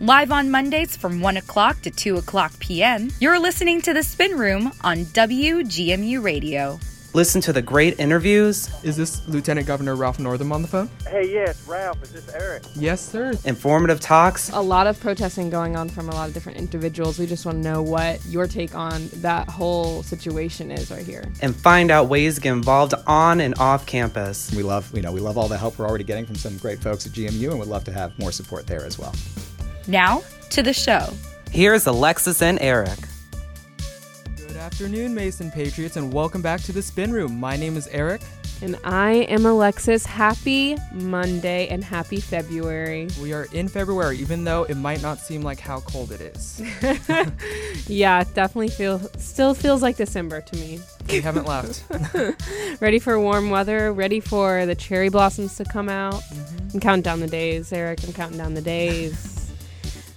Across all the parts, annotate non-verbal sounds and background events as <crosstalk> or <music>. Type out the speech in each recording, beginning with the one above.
Live on Mondays from 1 o'clock to 2 o'clock p.m., you're listening to The Spin Room on WGMU Radio. Listen to the great interviews. Is this Lieutenant Governor Ralph Northam on the phone? Hey, yes, Ralph. Is this Erik? Yes, sir. Informative talks. A lot of protesting going on from a lot of different individuals. We just want to know what your take on that whole situation is right here. And find out ways to get involved on and off campus. We love, you know, we love all the help we're already getting from some great folks at GMU and would love to have more support there as well. Now, to the show. Here's Alexis and Erik. Good afternoon, Mason Patriots, and welcome back to the Spin Room. My name is Erik. And I am Alexis. Happy Monday and happy February. We are in February, even though it might not seem like how cold it is. <laughs> yeah, it definitely feels still feels like December to me. We haven't left. <laughs> ready for warm weather, ready for the cherry blossoms to come out. Mm-hmm. I'm counting down the days, Erik. I'm counting down the days.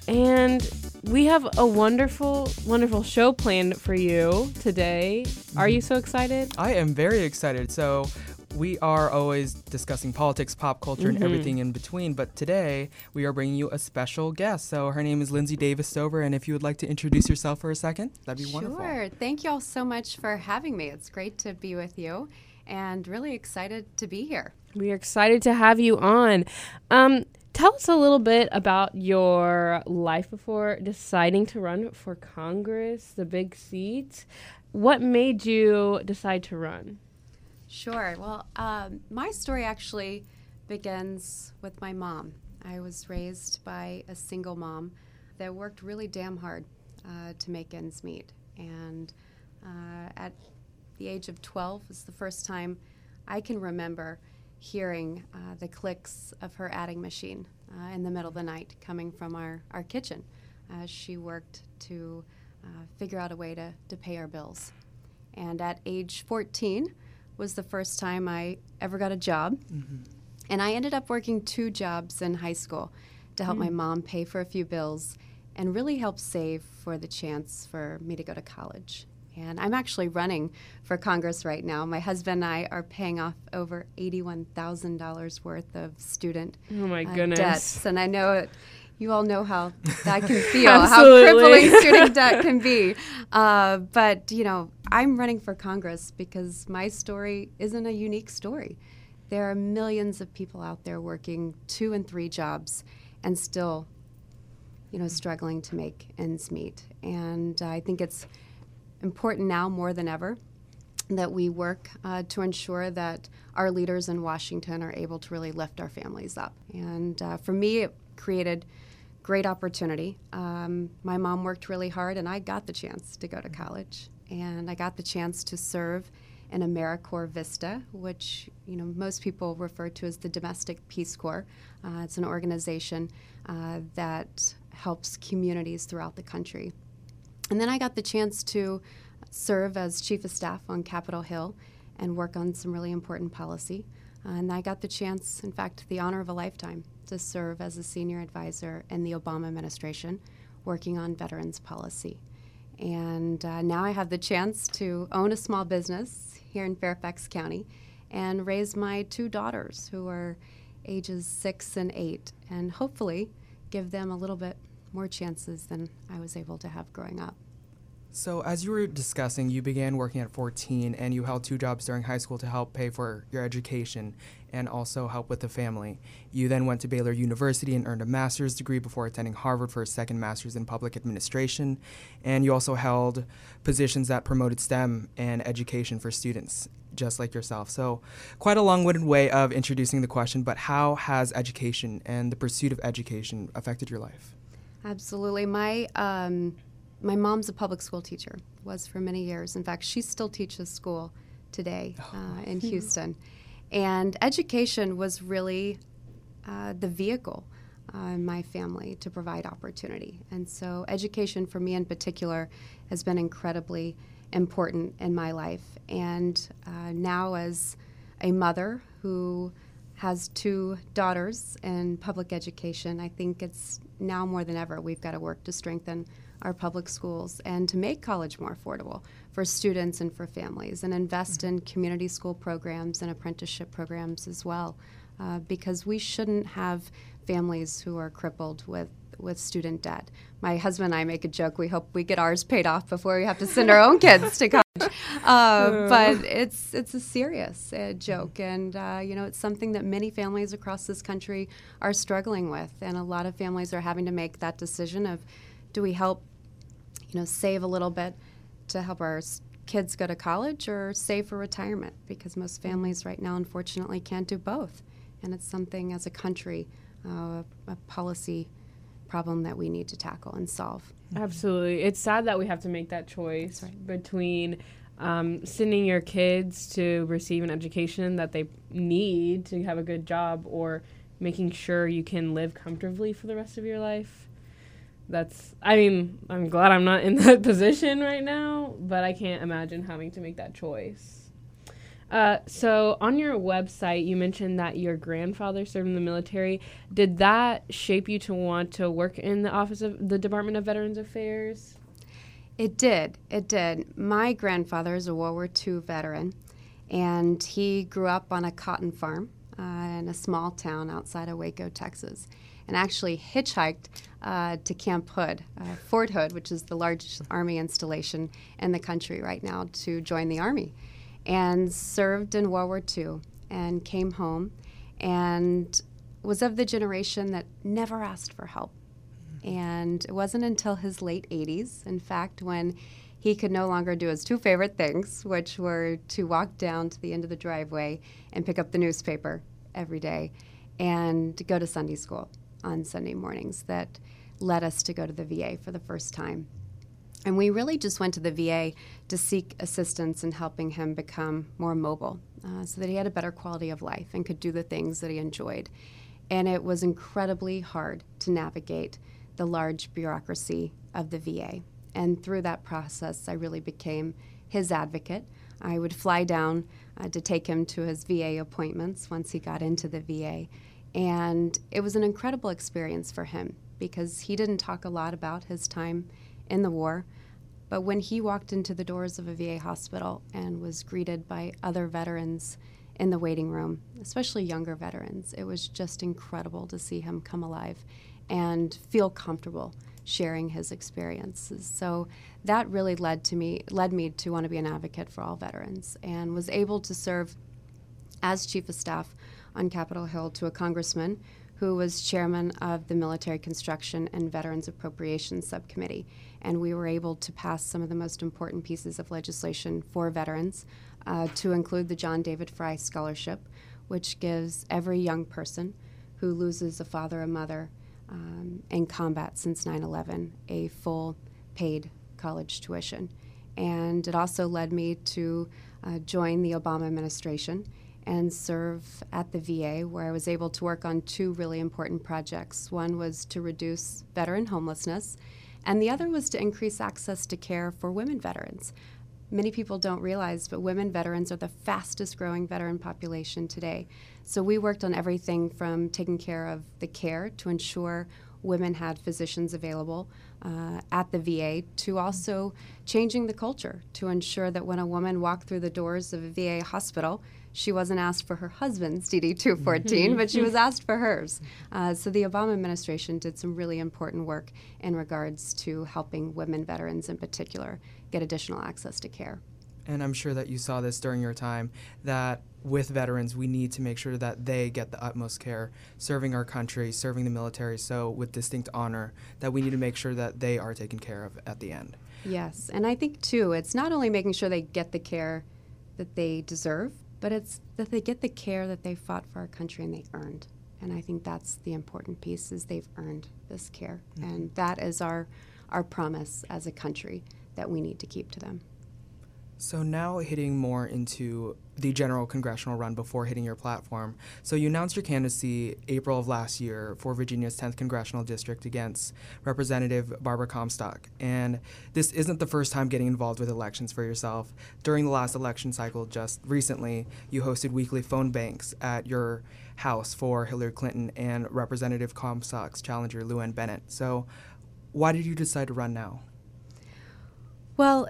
And we have a wonderful, wonderful show planned for you today. Are you so excited? I am very excited. So, we are always discussing politics, pop culture, mm-hmm. and everything in between. But today we are bringing you a special guest. So her name is Lindsey Davis Stover, and if you would like to introduce yourself for a second, that'd be sure. wonderful. Sure. Thank you all so much for having me. It's great to be with you, and really excited to be here. We are excited to have you on. Um, Tell us a little bit about your life before deciding to run for Congress, the big seat. What made you decide to run? Sure. Well, um, my story actually begins with my mom. I was raised by a single mom that worked really damn hard uh, to make ends meet. And uh, at the age of 12 was the first time I can remember hearing uh, the clicks of her adding machine uh, in the middle of the night coming from our, our kitchen as she worked to uh, figure out a way to, to pay our bills. And at age 14 was the first time I ever got a job. Mm-hmm. And I ended up working two jobs in high school to help mm. my mom pay for a few bills and really help save for the chance for me to go to college. And I'm actually running for Congress right now. My husband and I are paying off over $81,000 worth of student oh my uh, goodness. debts. And I know it, you all know how that can <laughs> feel, how crippling <laughs> student debt can be. Uh, but, you know, I'm running for Congress because my story isn't a unique story. There are millions of people out there working two and three jobs and still, you know, struggling to make ends meet. And uh, I think it's important now more than ever that we work uh, to ensure that our leaders in Washington are able to really lift our families up. And uh, for me, it created great opportunity. Um, my mom worked really hard, and I got the chance to go to college, and I got the chance to serve in AmeriCorps Vista, which you know most people refer to as the Domestic Peace Corps. Uh, it's an organization uh, that helps communities throughout the country. And then I got the chance to serve as chief of staff on Capitol Hill and work on some really important policy. Uh, and I got the chance, in fact, the honor of a lifetime, to serve as a senior advisor in the Obama administration working on veterans policy. And uh, now I have the chance to own a small business here in Fairfax County and raise my two daughters who are ages six and eight, and hopefully give them a little bit more chances than I was able to have growing up. So, as you were discussing, you began working at 14 and you held two jobs during high school to help pay for your education and also help with the family. You then went to Baylor University and earned a master's degree before attending Harvard for a second master's in public administration. And you also held positions that promoted STEM and education for students, just like yourself. So, quite a long winded way of introducing the question, but how has education and the pursuit of education affected your life? Absolutely. My um, my mom's a public school teacher. Was for many years. In fact, she still teaches school today oh. uh, in <laughs> Houston. And education was really uh, the vehicle uh, in my family to provide opportunity. And so, education for me in particular has been incredibly important in my life. And uh, now, as a mother who has two daughters in public education, I think it's now more than ever we've got to work to strengthen our public schools and to make college more affordable for students and for families and invest mm-hmm. in community school programs and apprenticeship programs as well uh, because we shouldn't have families who are crippled with with student debt. My husband and I make a joke. We hope we get ours paid off before we have to send our own kids to college. <laughs> Uh, but it's it's a serious uh, joke, and uh, you know it's something that many families across this country are struggling with, and a lot of families are having to make that decision of, do we help, you know, save a little bit to help our kids go to college or save for retirement? Because most families right now, unfortunately, can't do both, and it's something as a country, uh, a policy problem that we need to tackle and solve. Absolutely. It's sad that we have to make that choice right. between um, sending your kids to receive an education that they need to have a good job or making sure you can live comfortably for the rest of your life. That's, I mean, I'm glad I'm not in <laughs> that position right now, but I can't imagine having to make that choice. Uh, so on your website, you mentioned that your grandfather served in the military. Did that shape you to want to work in the office of the Department of Veterans Affairs? It did. It did. My grandfather is a World War II veteran, and he grew up on a cotton farm uh, in a small town outside of Waco, Texas, and actually hitchhiked uh, to Camp Hood, uh, Fort Hood, which is the largest Army installation in the country right now, to join the Army and served in World War II and came home and was of the generation that never asked for help. And it wasn't until his late 80s, in fact, when he could no longer do his two favorite things, which were to walk down to the end of the driveway and pick up the newspaper every day and go to Sunday school on Sunday mornings, that led us to go to the VA for the first time. And we really just went to the VA to seek assistance in helping him become more mobile uh, so that he had a better quality of life and could do the things that he enjoyed. And it was incredibly hard to navigate the large bureaucracy of the VA. And through that process, I really became his advocate. I would fly down uh, to take him to his VA appointments once he got into the VA. And it was an incredible experience for him because he didn't talk a lot about his time in the war. But when he walked into the doors of a VA hospital and was greeted by other veterans in the waiting room, especially younger veterans, it was just incredible to see him come alive and feel comfortable sharing his experiences. So that really led to me led me to want to be an advocate for all veterans and was able to serve as chief of staff on Capitol Hill to a congressman who was chairman of the Military Construction and Veterans Appropriations Subcommittee. And we were able to pass some of the most important pieces of legislation for veterans, uh, to include the John David Fry Scholarship, which gives every young person who loses a father or mother um, in combat since 9 11 a full paid college tuition. And it also led me to uh, join the Obama administration and serve at the VA, where I was able to work on two really important projects. One was to reduce veteran homelessness, and the other was to increase access to care for women veterans. Many people don't realize, but women veterans are the fastest growing veteran population today. So we worked on everything from taking care of the care to ensure women had physicians available uh, at the VA to also changing the culture to ensure that when a woman walked through the doors of a VA hospital, she wasn't asked for her husband's DD 214, but she was <laughs> asked for hers. Uh, so the Obama administration did some really important work in regards to helping women veterans in particular get additional access to care. And I'm sure that you saw this during your time that with veterans, we need to make sure that they get the utmost care, serving our country, serving the military, so with distinct honor, that we need to make sure that they are taken care of at the end. Yes, and I think too, it's not only making sure they get the care that they deserve, but it's that they get the care that they fought for our country and they earned. And I think that's the important piece is they've earned this care. Mm-hmm. And that is our our promise as a country that we need to keep to them. So now hitting more into the general congressional run before hitting your platform. So you announced your candidacy April of last year for Virginia's 10th congressional district against Representative Barbara Comstock. And this isn't the first time getting involved with elections for yourself. During the last election cycle just recently, you hosted weekly phone banks at your house for Hillary Clinton and Representative Comstock's challenger LuAnn Bennett. So why did you decide to run now? Well,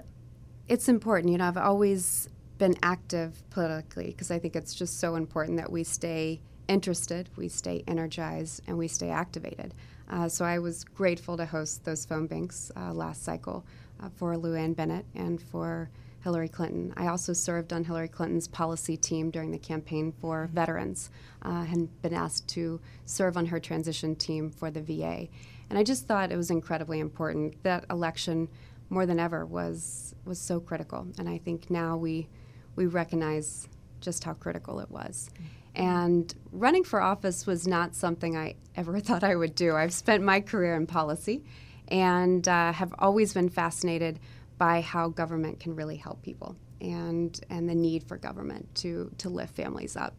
it's important. You know, I've always been active politically because I think it's just so important that we stay interested, we stay energized, and we stay activated. Uh, so I was grateful to host those phone banks uh, last cycle uh, for LuAnn Bennett and for Hillary Clinton. I also served on Hillary Clinton's policy team during the campaign for veterans uh, and been asked to serve on her transition team for the VA. And I just thought it was incredibly important. That election, more than ever, was was so critical. And I think now we we recognize just how critical it was. And running for office was not something I ever <laughs> thought I would do. I've spent my career in policy and uh, have always been fascinated by how government can really help people and, and the need for government to, to lift families up.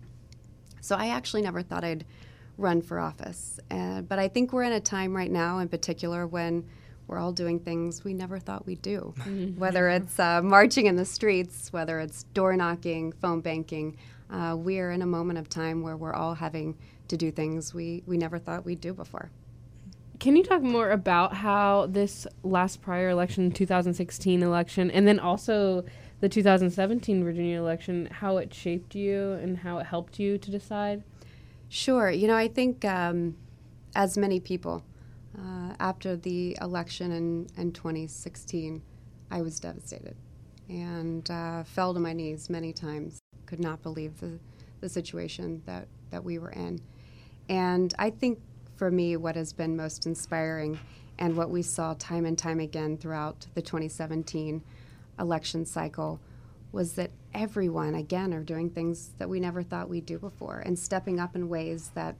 So I actually never thought I'd run for office. Uh, but I think we're in a time right now, in particular, when we're all doing things we never thought we'd do. <laughs> Mm-hmm. Whether it's uh, marching in the streets, whether it's door knocking, phone banking, uh, we are in a moment of time where we're all having to do things we, we never thought we'd do before. Can you talk more about how this last prior election, 2016 election, and then also the 2017 Virginia election, how it shaped you and how it helped you to decide? Sure. You know, I think um, as many people, uh, after the election in, in 2016, I was devastated and uh, fell to my knees many times. Could not believe the, the situation that, that we were in. And I think for me, what has been most inspiring and what we saw time and time again throughout the 2017 election cycle was that everyone, again, are doing things that we never thought we'd do before and stepping up in ways that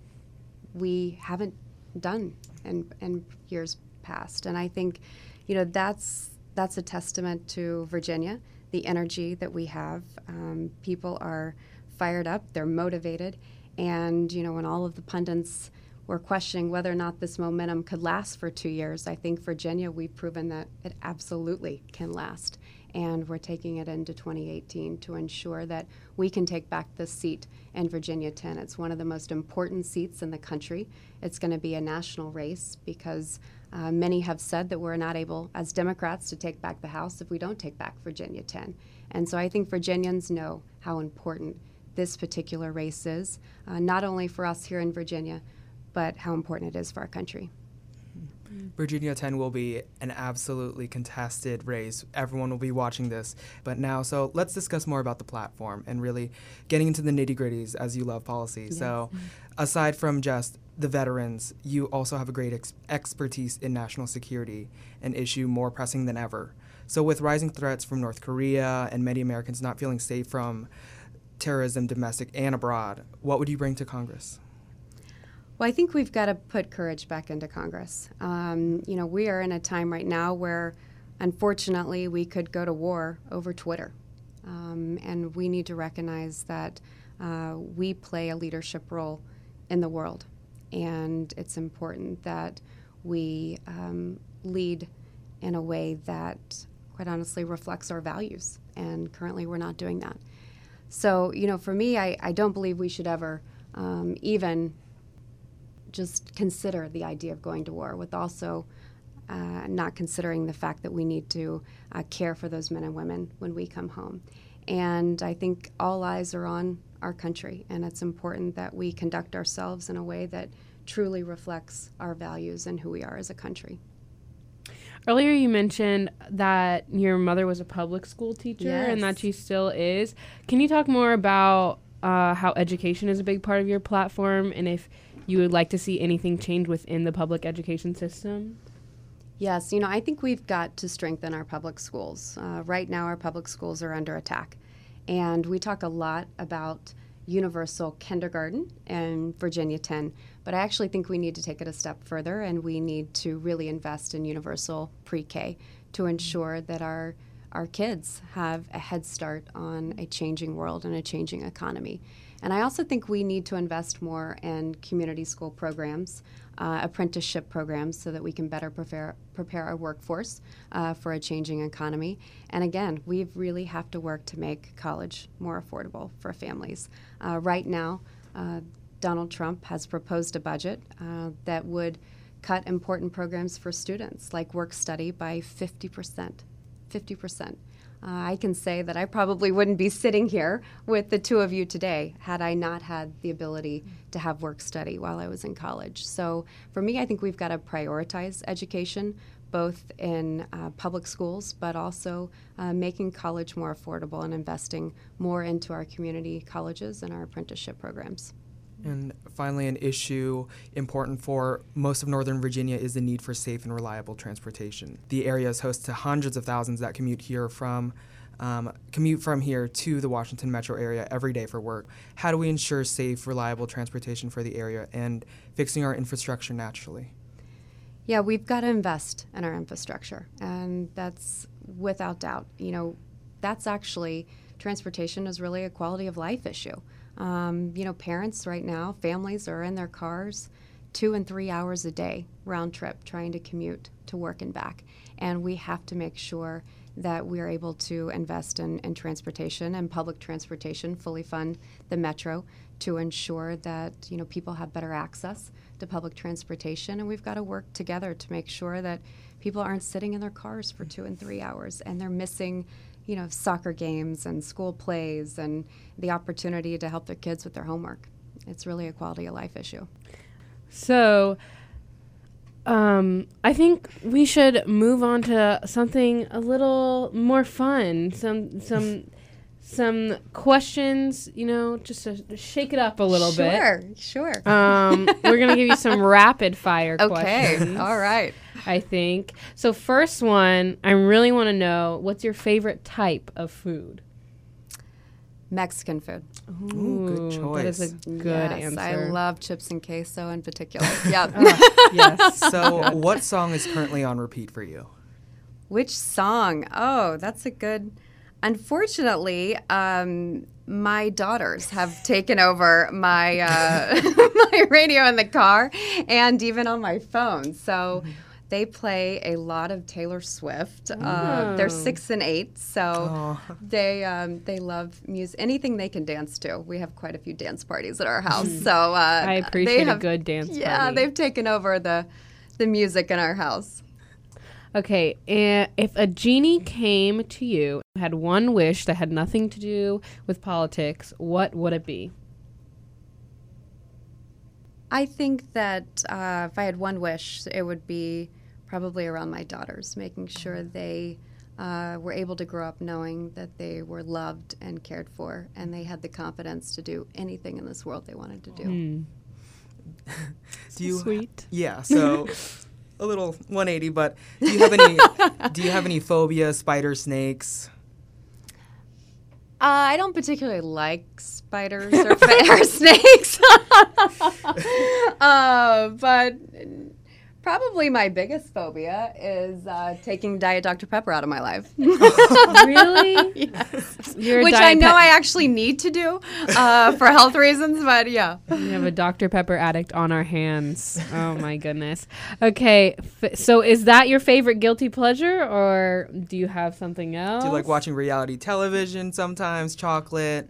we haven't done in, in years past. And I think, you know, that's that's a testament to Virginia, the energy that we have. Um, people are fired up, they're motivated, and you know, when all of the pundits were questioning whether or not this momentum could last for two years, I think Virginia, we've proven that it absolutely can last and we're taking it into 2018 to ensure that we can take back this seat in Virginia 10. It's one of the most important seats in the country. It's going to be a national race because uh, many have said that we're not able, as Democrats, to take back the House if we don't take back Virginia 10. And so I think Virginians know how important this particular race is, uh, not only for us here in Virginia, but how important it is for our country. Virginia 10 will be an absolutely contested race. Everyone will be watching this. But now, so let's discuss more about the platform and really getting into the nitty gritties as you love policy. Yes. So, aside from just the veterans, you also have a great ex- expertise in national security, an issue more pressing than ever. So, with rising threats from North Korea and many Americans not feeling safe from terrorism, domestic and abroad, what would you bring to Congress? Well, I think we've got to put courage back into Congress. Um, you know, we are in a time right now where, unfortunately, we could go to war over Twitter. Um, and we need to recognize that uh, we play a leadership role in the world. And it's important that we um, lead in a way that, quite honestly, reflects our values. And currently, we're not doing that. So, you know, for me, I, I don't believe we should ever um, even just consider the idea of going to war, with also uh, not considering the fact that we need to uh, care for those men and women when we come home. And I think all eyes are on our country, and it's important that we conduct ourselves in a way that truly reflects our values and who we are as a country. Earlier, you mentioned that your mother was a public school teacher yes. and that she still is. Can you talk more about uh, how education is a big part of your platform and if you would like to see anything change within the public education system? Yes, you know, I think we've got to strengthen our public schools. Uh, right now, our public schools are under attack. And we talk a lot about universal kindergarten and Virginia 10, but I actually think we need to take it a step further and we need to really invest in universal pre K to ensure that our our kids have a head start on a changing world and a changing economy. And I also think we need to invest more in community school programs, uh, apprenticeship programs, so that we can better prepare, prepare our workforce uh, for a changing economy. And again, we really have to work to make college more affordable for families. Uh, right now, uh, Donald Trump has proposed a budget uh, that would cut important programs for students like work study by 50%. 50%. Uh, I can say that I probably wouldn't be sitting here with the two of you today had I not had the ability to have work study while I was in college. So for me, I think we've got to prioritize education both in uh, public schools, but also uh, making college more affordable and investing more into our community colleges and our apprenticeship programs. And finally, an issue important for most of Northern Virginia is the need for safe and reliable transportation. The area is host to hundreds of thousands that commute here from um, commute from here to the Washington metro area every day for work. How do we ensure safe, reliable transportation for the area and fixing our infrastructure naturally? Yeah, we've got to invest in our infrastructure, and that's without doubt. You know, that's actually transportation is really a quality of life issue. Um, you know, parents right now, families are in their cars two and three hours a day round trip trying to commute to work and back, and we have to make sure that we're able to invest in, in transportation and public transportation, fully fund the metro to ensure that you know people have better access to public transportation, and we've got to work together to make sure that people aren't sitting in their cars for two and three hours and they're missing, you know, soccer games and school plays and the opportunity to help their kids with their homework. It's really a quality of life issue. So, um, I think we should move on to something a little more fun. Some some some questions, you know, just to shake it up a little bit. Sure, sure. Um, we're gonna give you some <laughs> rapid fire okay, questions. all right. I think so. First one, I really want to know what's your favorite type of food. Mexican food. Ooh, good That is a choice. good yes, answer. I love chips and queso in particular. <laughs> yep. yes. <laughs> So, what song is currently on repeat for you? Which song? Oh, that's a good. Unfortunately, um, my daughters have taken over my uh, <laughs> my radio in the car and even on my phone. So they play a lot of Taylor Swift. Uh, they're six and eight, so they um, they love music. Anything they can dance to. We have quite a few dance parties at our <laughs> house. So uh, I they appreciate a good dance Yeah, party. they've taken over the the music in our house. Okay, if a genie came to you and had one wish that had nothing to do with politics, what would it be? I think that uh, if I had one wish, it would be probably around my daughters, making sure they uh, were able to grow up knowing that they were loved and cared for, and they had the confidence to do anything in this world they wanted to do. <laughs> Do you Sweet. Yeah, so <laughs> a little 180, but do you have any do you have any phobia, spider, snakes? Uh, I don't particularly like spiders or, or snakes, <laughs> uh, but probably my biggest phobia is uh, taking Diet Dr. Pepper out of my life. <laughs> really? You're Which I know Pep- I actually need to do uh, for health reasons, but yeah. We have a Dr. Pepper addict on our hands. Oh my goodness. Okay, f- so is that your favorite guilty pleasure, or do you have something else? Do you like watching reality television sometimes, chocolate,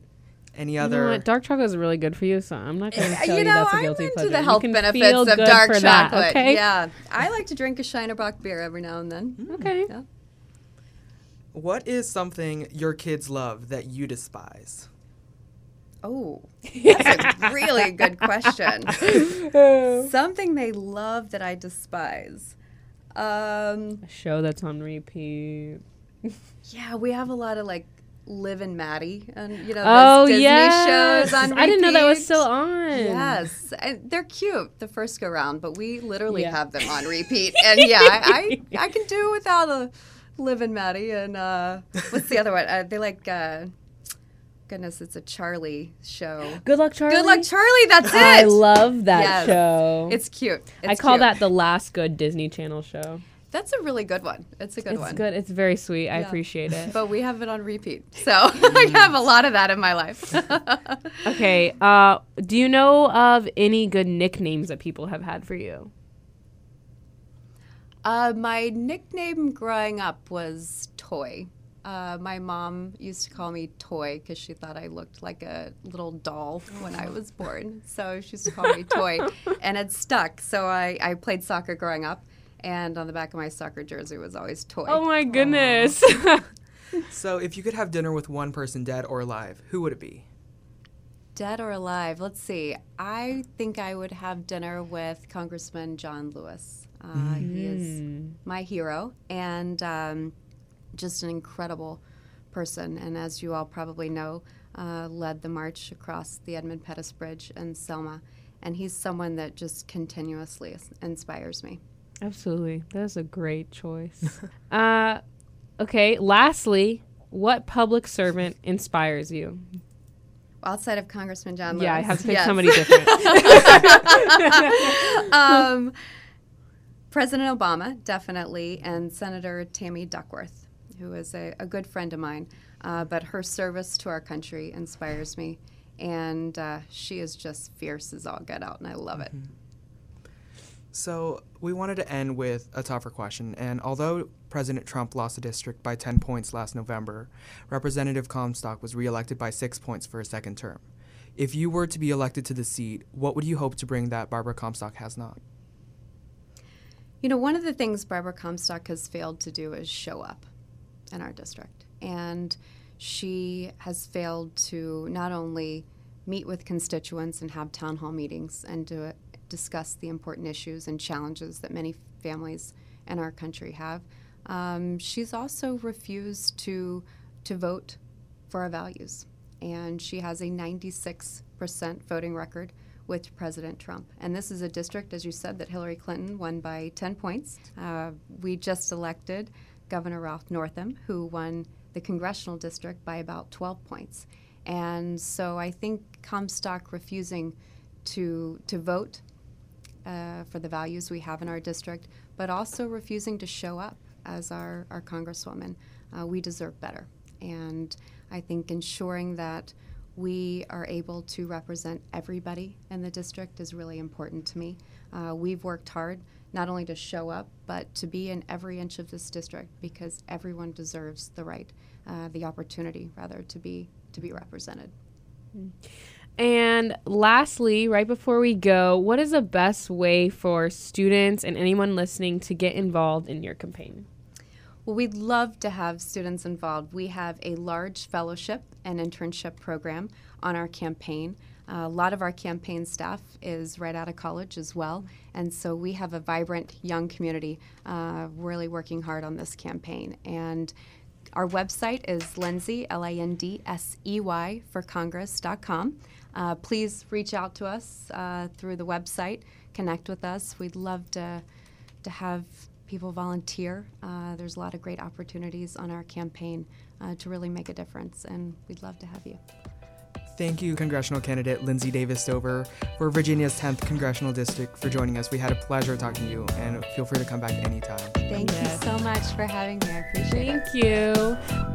any You know other what? Dark chocolate is really good for you, so I'm not going to eh, tell you you, know, that's a I'm guilty into pleasure. the You health can benefits feel of dark for that, chocolate. okay? Yeah, I like to drink a Shiner Bock beer every now and then. Mm-hmm. Mm-hmm. Okay. Yeah. What is something your kids love that you despise? Oh, <laughs> that's a really good question. <laughs> Something they love that I despise. Um, A show that's on repeat. yeah, we have a lot of like Liv and Maddie, and you know, Oh Disney yes. shows on repeat. I didn't know that was still on. Yes, and they're cute the first go round, but we literally Yeah. have them on repeat. <laughs> And yeah, I, I <laughs> I can do without a Liv and Maddie. And uh, what's the other one? Uh, they like. Uh, goodness, it's a Charlie show. Good luck, Charlie. Good luck, Charlie. That's it. I love that Yes. show. It's cute. I call cute. that the last good Disney Channel show. That's a really good one. It's a good it's one. It's good. It's very sweet. I appreciate it. But we have it on repeat, so <laughs> I have a lot of that in my life. <laughs> okay. Uh, do you know of any good nicknames that people have had for you? Uh, my nickname growing up was Toy. Uh, my mom used to call me Toy because she thought I looked like a little doll when I was born. So she used to call me Toy, <laughs> and it stuck. So I, I played soccer growing up, and on the back of my soccer jersey was always Toy. Oh my goodness. <laughs> So, if you could have dinner with one person, dead or alive, who would it be? Dead or alive? Let's see. I think I would have dinner with Congressman John Lewis. Uh, He is my hero and um, just an incredible person. And as you all probably know, uh, led the march across the Edmund Pettus Bridge in Selma. And he's someone that just continuously inspires me. Absolutely. That's a great choice. <laughs> uh, okay. Lastly, what public servant <laughs> inspires you? Outside of Congressman John Lewis. Yeah, I have to pick yes. somebody different. <laughs> um, President Obama, definitely, and Senator Tammy Duckworth, who is a, a good friend of mine. Uh, but her service to our country inspires me, and uh, she is just fierce as all get out, and I love it. So, we wanted to end with a tougher question. And although President Trump lost the district by 10 points last November, Representative Comstock was reelected by six points for a second term. If you were to be elected to the seat, what would you hope to bring that Barbara Comstock has not? You know, one of the things Barbara Comstock has failed to do is show up in our district. And she has failed to not only meet with constituents and have town hall meetings and to discuss the important issues and challenges that many families in our country have, um, she's also refused to, to vote for our values. And she has a 96% voting record with President Trump. And this is a district, as you said, that Hillary Clinton won by 10 points. Uh, we just elected Governor Ralph Northam, who won the congressional district by about 12 points. And so I think Comstock refusing to, to vote uh, for the values we have in our district, but also refusing to show up as our, our Congresswoman. Uh, we deserve better. And I think ensuring that we are able to represent everybody in the district is really important to me. Uh, we've worked hard not only to show up, but to be in every inch of this district because everyone deserves the right, uh, the opportunity, rather, to be to be represented. And lastly, right before we go, what is the best way for students and anyone listening to get involved in your campaign? Well, we'd love to have students involved. We have a large fellowship and internship program on our campaign. Uh, a lot of our campaign staff is right out of college as well, and so we have a vibrant young community uh, really working hard on this campaign. And our website is Lindsey, L I N D S E Y, for Congress.com. Uh, please reach out to us uh, through the website, connect with us. We'd love to, to have people volunteer. Uh, there's a lot of great opportunities on our campaign uh, to really make a difference, and we'd love to have you. Thank you, congressional candidate Lindsey Davis Stover, for Virginia's 10th congressional district for joining us. We had a pleasure talking to you, and feel free to come back anytime. Thank Yes. you so much for having me. I appreciate it. Thank you.